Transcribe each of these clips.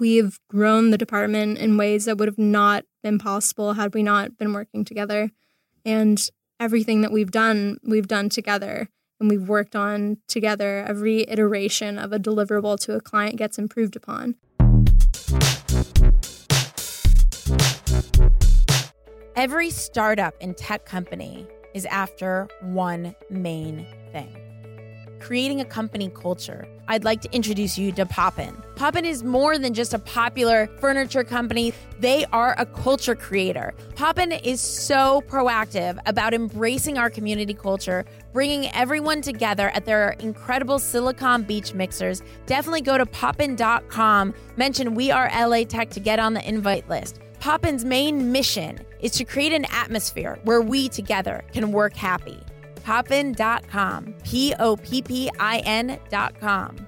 we've grown the department in ways that would have not been possible had we not been working together. And everything that we've done, we've done together and we've worked on together. Every iteration of a deliverable to a client gets improved upon. Every startup and tech company is after one main thing creating a company culture. I'd like to introduce you to Poppin. Poppin is more than just a popular furniture company, they are a culture creator. Poppin is so proactive about embracing our community culture, bringing everyone together at their incredible Silicon Beach mixers. Definitely go to poppin.com, mention We Are LA Tech to get on the invite list. Poppin's main mission is to create an atmosphere where we together can work happy poppin.com. P O P P I N.com.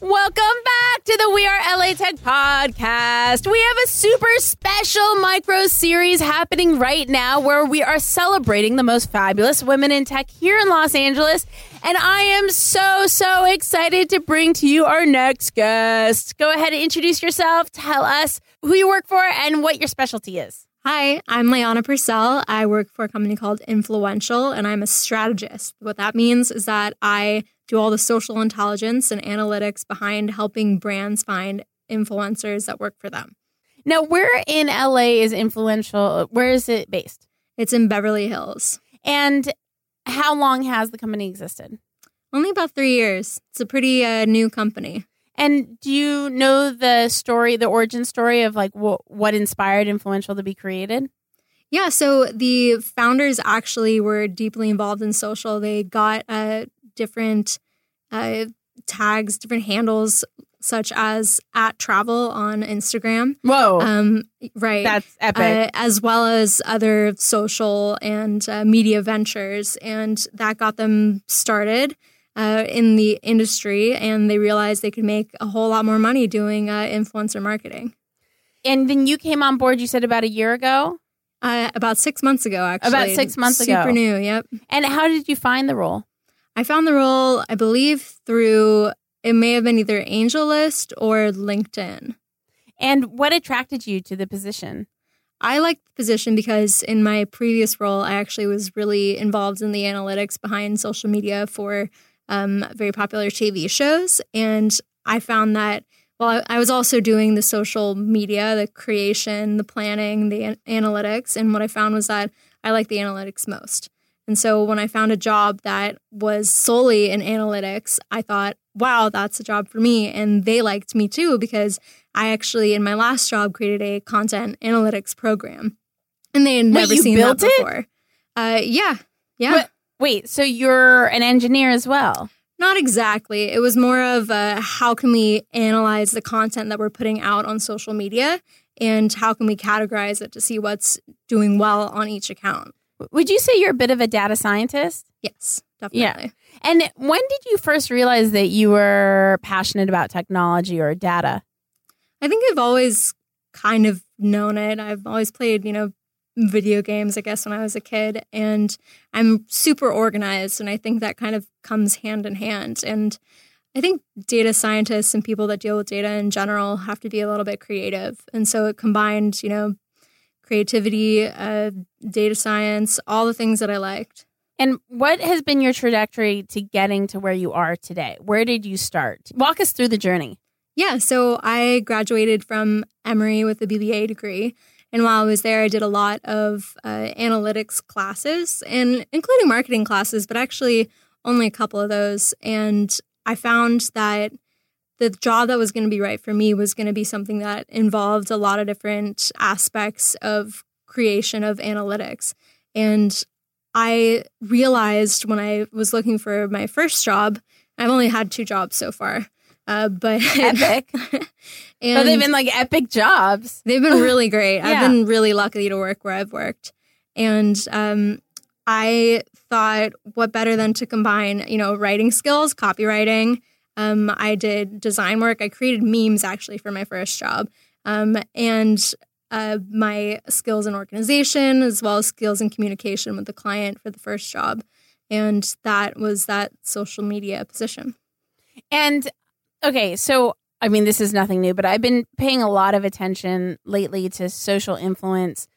Welcome back to the We Are LA Tech podcast. We have a super special micro series happening right now where we are celebrating the most fabulous women in tech here in Los Angeles. And I am so, so excited to bring to you our next guest. Go ahead and introduce yourself, tell us who you work for and what your specialty is. Hi, I'm Leahna Purcell. I work for a company called Influential, and I'm a strategist. What that means is that I do all the social intelligence and analytics behind helping brands find influencers that work for them. Now, where in LA is Influential? Where is it based? It's in Beverly Hills. And how long has the company existed? Only about three years. It's a pretty uh, new company. And do you know the story, the origin story of like what what inspired Influential to be created? Yeah, so the founders actually were deeply involved in social. They got uh, different uh, tags, different handles, such as at travel on Instagram. Whoa. Um, right. That's epic. Uh, as well as other social and uh, media ventures. And that got them started uh, in the industry and they realized they could make a whole lot more money doing uh, influencer marketing. And then you came on board, you said about a year ago? Uh, about six months ago, actually. About six months Super ago. Super new, yep. And how did you find the role? I found the role, I believe, through it may have been either AngelList or LinkedIn. And what attracted you to the position? I liked the position because in my previous role, I actually was really involved in the analytics behind social media for um, very popular TV shows. And I found that while I, I was also doing the social media, the creation, the planning, the an- analytics. And what I found was that I like the analytics most. And so when I found a job that was solely in analytics, I thought, wow, that's a job for me. And they liked me too because I actually, in my last job, created a content analytics program. And they had never seen built that before. Uh, yeah. Yeah. What- Wait, so you're an engineer as well? Not exactly. It was more of uh, how can we analyze the content that we're putting out on social media and how can we categorize it to see what's doing well on each account. Would you say you're a bit of a data scientist? Yes, definitely. And when did you first realize that you were passionate about technology or data? I think I've always kind of known it. I've always played, you know, video games, I guess, when I was a kid. And I'm super organized. And I think that kind of comes hand in hand. And I think data scientists and people that deal with data in general have to be a little bit creative. And so it combined, you know, creativity, uh, data science, all the things that I liked. And what has been your trajectory to getting to where you are today? Where did you start? Walk us through the journey. Yeah, so I graduated from Emory with a BBA degree. And while I was there, I did a lot of uh, analytics classes and including marketing classes, but actually only a couple of those. And I found that the job that was going to be right for me was going to be something that involved a lot of different aspects of creation of analytics. And I realized when I was looking for my first job, I've only had two jobs so far. Uh, but Epic. and but they've been like epic jobs. They've been really great. Yeah. I've been really lucky to work where I've worked. And um, I thought, what better than to combine, you know, writing skills, copywriting. Um, I did design work. I created memes actually for my first job. Um, and uh, my skills in organization as well as skills in communication with the client for the first job. And that was that social media position. And okay, so I mean, this is nothing new, but I've been paying a lot of attention lately to social influence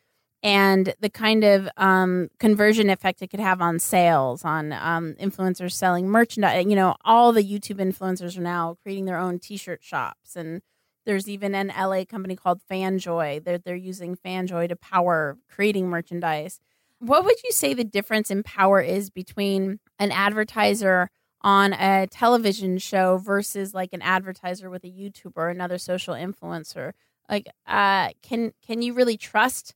and the kind of um, conversion effect it could have on sales, on um, influencers selling merchandise. You know, all the YouTube influencers are now creating their own T-shirt shops, and there's even an LA company called FanJoy. They're they're using FanJoy to power creating merchandise. What would you say the difference in power is between an advertiser on a television show versus like an advertiser with a YouTuber or another social influencer? Like, uh, can can you really trust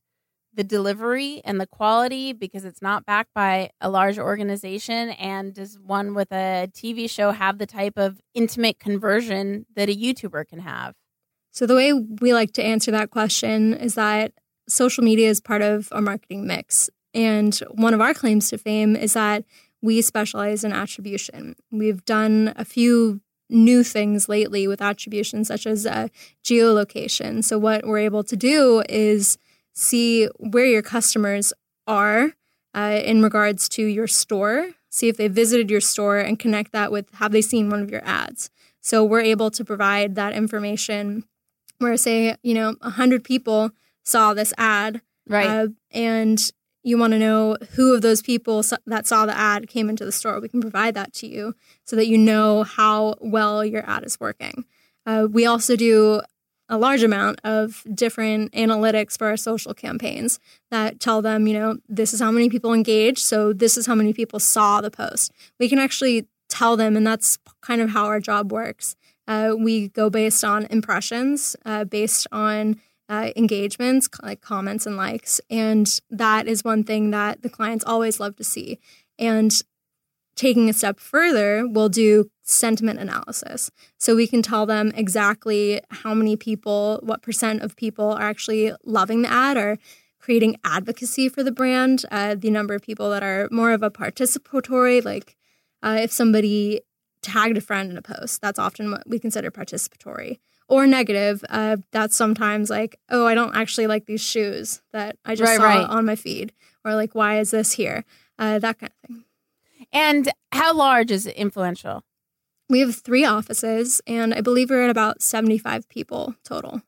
the delivery and the quality because it's not backed by a large organization? And does one with a TV show have the type of intimate conversion that a YouTuber can have? So, the way we like to answer that question is that social media is part of a marketing mix. And one of our claims to fame is that we specialize in attribution. We've done a few new things lately with attribution, such as uh, geolocation. So, what we're able to do is see where your customers are uh, in regards to your store, see if they visited your store, and connect that with have they seen one of your ads. So, we're able to provide that information where, say, you know, 100 people saw this ad. Right. Uh, and you want to know who of those people that saw the ad came into the store, we can provide that to you so that you know how well your ad is working. Uh, we also do a large amount of different analytics for our social campaigns that tell them, you know, this is how many people engaged, so this is how many people saw the post. We can actually tell them, and that's kind of how our job works. Uh, we go based on impressions, uh, based on uh, engagements, like comments and likes. And that is one thing that the clients always love to see. And taking a step further, we'll do sentiment analysis. So we can tell them exactly how many people, what percent of people are actually loving the ad or creating advocacy for the brand, uh, the number of people that are more of a participatory, like uh, if somebody tagged a friend in a post, that's often what we consider participatory or negative. Uh, that's sometimes like, oh, I don't actually like these shoes that I just right, saw right. on my feed, or like, why is this here? Uh, that kind of thing. And how large is it influential? We have three offices, and I believe we're at about 75 people total.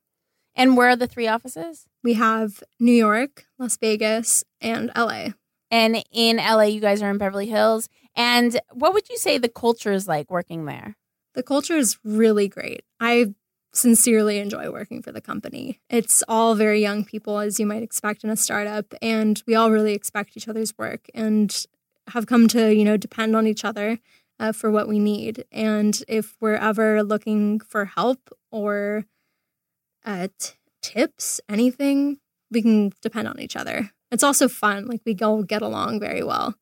And where are the three offices? We have New York, Las Vegas, and LA. And in LA, you guys are in Beverly Hills. And what would you say the culture is like working there? The culture is really great. I sincerely enjoy working for the company. It's all very young people, as you might expect in a startup, and we all really expect each other's work and have come to, you know, depend on each other uh, for what we need. And if we're ever looking for help or uh, t- tips, anything, we can depend on each other. It's also fun. Like we all get along very well.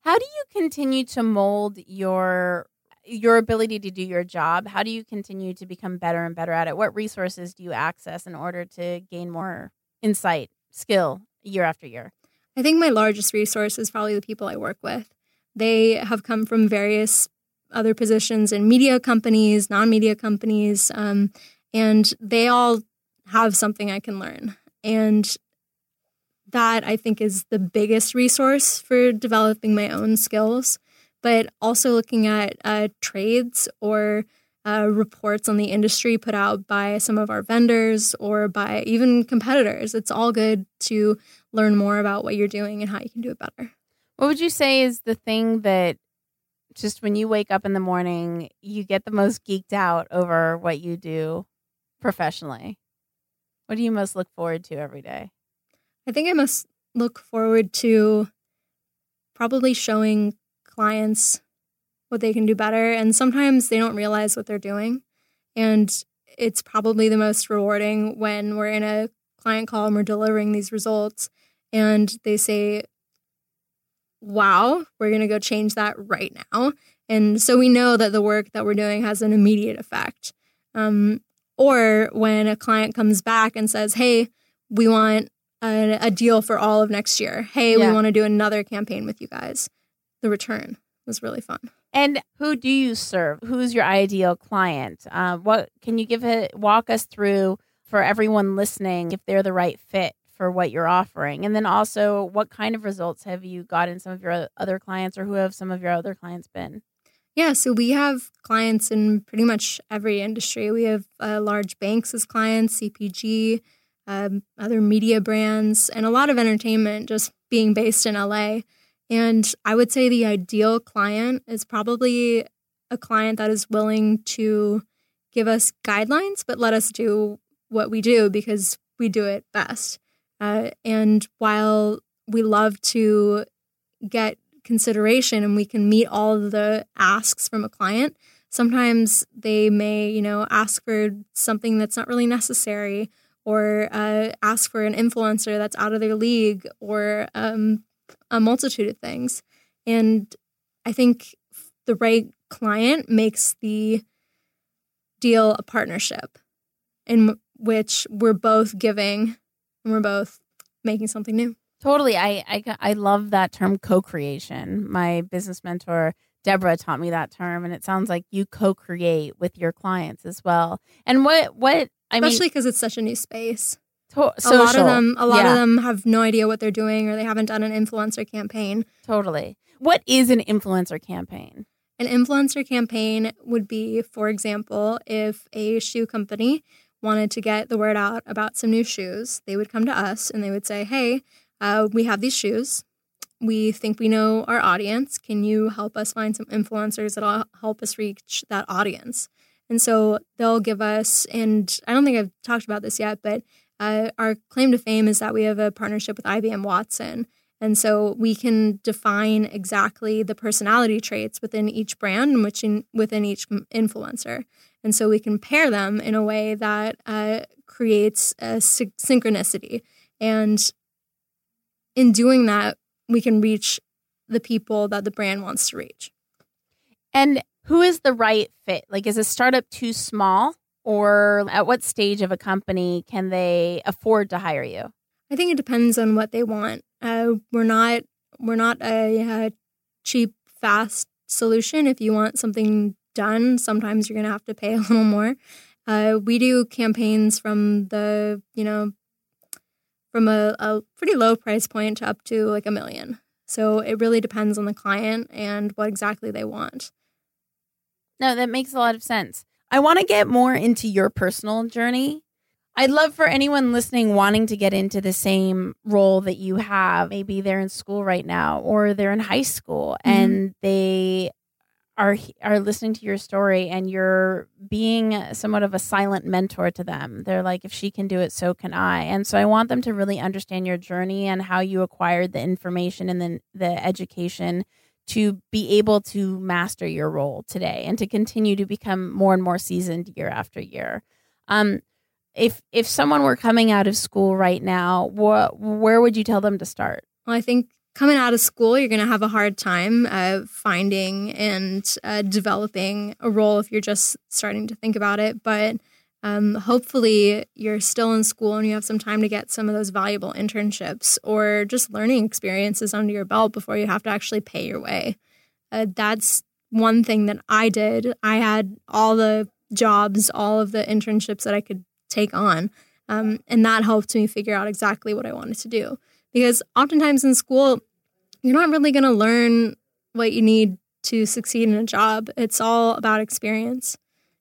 How do you continue to mold your your ability to do your job, how do you continue to become better and better at it? What resources do you access in order to gain more insight, skill year after year? I think my largest resource is probably the people I work with. They have come from various other positions in media companies, non media companies, um, and they all have something I can learn. And that I think is the biggest resource for developing my own skills but also looking at uh, trades or uh, reports on the industry put out by some of our vendors or by even competitors. It's all good to learn more about what you're doing and how you can do it better. What would you say is the thing that just when you wake up in the morning, you get the most geeked out over what you do professionally? What do you most look forward to every day? I think I must look forward to probably showing clients what they can do better. And sometimes they don't realize what they're doing. And it's probably the most rewarding when we're in a client call and we're delivering these results and they say, wow, we're going to go change that right now. And so we know that the work that we're doing has an immediate effect. Um, or when a client comes back and says, hey, we want a, a deal for all of next year. Hey, yeah. we want to do another campaign with you guys the return was really fun. And who do you serve? Who's your ideal client? Uh, what can you give it? Walk us through for everyone listening if they're the right fit for what you're offering, and then also what kind of results have you gotten some of your other clients, or who have some of your other clients been? Yeah, so we have clients in pretty much every industry. We have uh, large banks as clients, CPG, um, other media brands, and a lot of entertainment just being based in LA. And I would say the ideal client is probably a client that is willing to give us guidelines, but let us do what we do because we do it best. Uh, and while we love to get consideration and we can meet all the asks from a client, sometimes they may, you know, ask for something that's not really necessary or uh, ask for an influencer that's out of their league or um, a multitude of things. And I think the right client makes the deal a partnership in which we're both giving and we're both making something new. Totally. I, I, I love that term co creation. My business mentor, Deborah, taught me that term, and it sounds like you co create with your clients as well. And what, what, I Especially because it's such a new space. To- a lot of them, a lot yeah. of them have no idea what they're doing, or they haven't done an influencer campaign. Totally. What is an influencer campaign? An influencer campaign would be, for example, if a shoe company wanted to get the word out about some new shoes, they would come to us and they would say, "Hey, uh, we have these shoes. We think we know our audience. Can you help us find some influencers that'll help us reach that audience?" And so they'll give us, and I don't think I've talked about this yet, but uh, our claim to fame is that we have a partnership with IBM Watson. And so we can define exactly the personality traits within each brand and which in, within each influencer. And so we can pair them in a way that uh, creates a sy- synchronicity. And in doing that, we can reach the people that the brand wants to reach. And who is the right fit? Like, is a startup too small? Or at what stage of a company can they afford to hire you? I think it depends on what they want. Uh, we're not we're not a, a cheap, fast solution. If you want something done, sometimes you're going to have to pay a little more. Uh, we do campaigns from the you know from a, a pretty low price point to up to like a million. So it really depends on the client and what exactly they want. No, that makes a lot of sense. I want to get more into your personal journey I'd love for anyone listening wanting to get into the same role that you have. Maybe they're in school right now or they're in high school mm-hmm. and they are are listening to your story and you're being somewhat of a silent mentor to them. They're like if she can do it so can I. And so I want them to really understand your journey and how you acquired the information and then the education to be able to master your role today and to continue to become more and more seasoned year after year. Um, if if someone were coming out of school right now, what where would you tell them to start? Well, I think coming out of school, you're going to have a hard time uh, finding and uh, developing a role if you're just starting to think about it. But um, hopefully, you're still in school and you have some time to get some of those valuable internships or just learning experiences under your belt before you have to actually pay your way. Uh, that's one thing that I did. I had all the jobs, all of the internships that I could take on. Um, and that helped me figure out exactly what I wanted to do. Because oftentimes in school, you're not really going to learn what you need to succeed in a job. It's all about experience.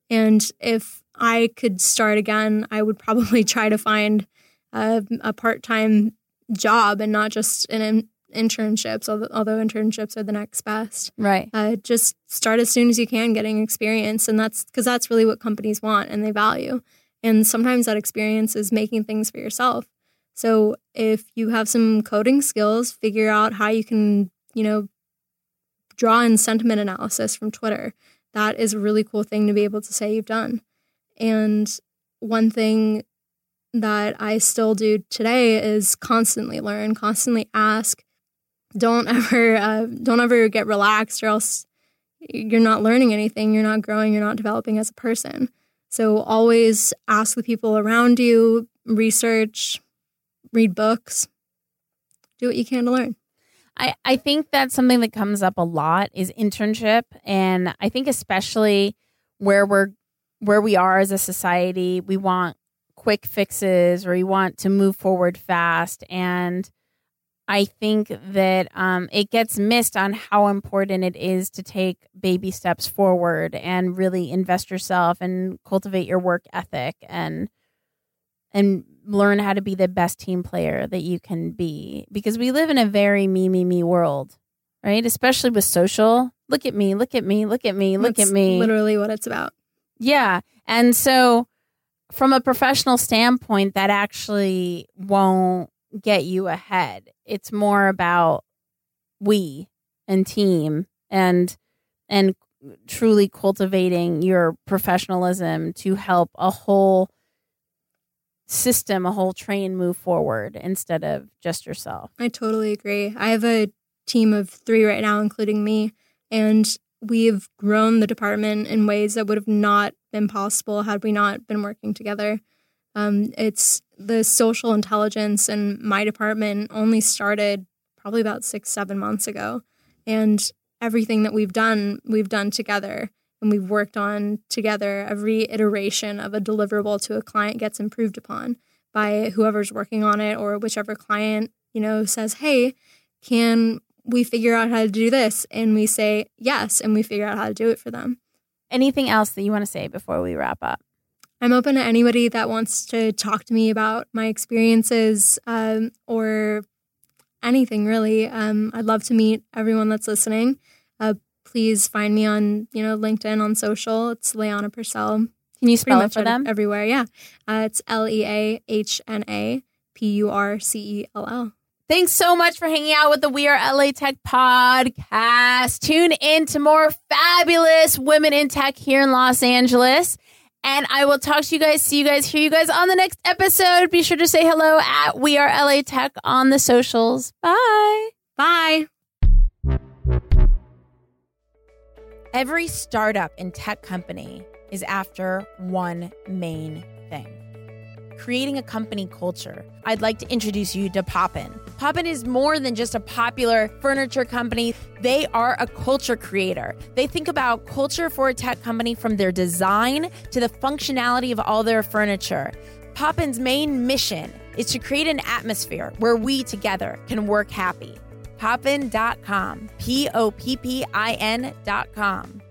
And if I could start again, I would probably try to find a, a part time job and not just an in, internships, although, although, internships are the next best. Right. Uh, just start as soon as you can getting experience. And that's because that's really what companies want and they value. And sometimes that experience is making things for yourself. So if you have some coding skills, figure out how you can, you know, draw in sentiment analysis from Twitter. That is a really cool thing to be able to say you've done. And one thing that I still do today is constantly learn, constantly ask. Don't ever, uh, don't ever get relaxed, or else you're not learning anything. You're not growing. You're not developing as a person. So always ask the people around you, research, read books, do what you can to learn. I, I think that's something that comes up a lot is internship. And I think especially where we're where we are as a society, we want quick fixes or we want to move forward fast. And I think that um, it gets missed on how important it is to take baby steps forward and really invest yourself and cultivate your work ethic and and learn how to be the best team player that you can be because we live in a very me me me world, right? Especially with social. Look at me, look at me, look at me, look That's at me. Literally what it's about. Yeah. And so from a professional standpoint that actually won't get you ahead. It's more about we and team and and truly cultivating your professionalism to help a whole system, a whole train move forward instead of just yourself. I totally agree. I have a team of three right now, including me, and we've grown the department in ways that would have not been possible had we not been working together. Um, it's the social intelligence in my department only started probably about six, seven months ago. And everything that we've done, we've done together and we've worked on together. Every iteration of a deliverable to a client gets improved upon by whoever's working on it or whichever client, you know, says, hey, can we figure out how to do this? And we say yes, and we figure out how to do it for them. Anything else that you want to say before we wrap up? I'm open to anybody that wants to talk to me about my experiences um, or anything really. Um, I'd love to meet everyone that's listening. Uh, please find me on you know LinkedIn on social. It's Leahna Purcell. Can you spell it for them? Everywhere, yeah. Uh, it's L E A H N A P U R C E L L. Thanks so much for hanging out with the We Are LA Tech podcast. Tune in to more fabulous women in tech here in Los Angeles. And I will talk to you guys, see you guys, hear you guys on the next episode. Be sure to say hello at We Are LA Tech on the socials. Bye. Bye. Every startup and tech company is after one main thing creating a company culture. I'd like to introduce you to Poppin. Poppin is more than just a popular furniture company, they are a culture creator. They think about culture for a tech company from their design to the functionality of all their furniture. Poppin's main mission is to create an atmosphere where we together can work happy. Poppin.com, P O P P I N.com.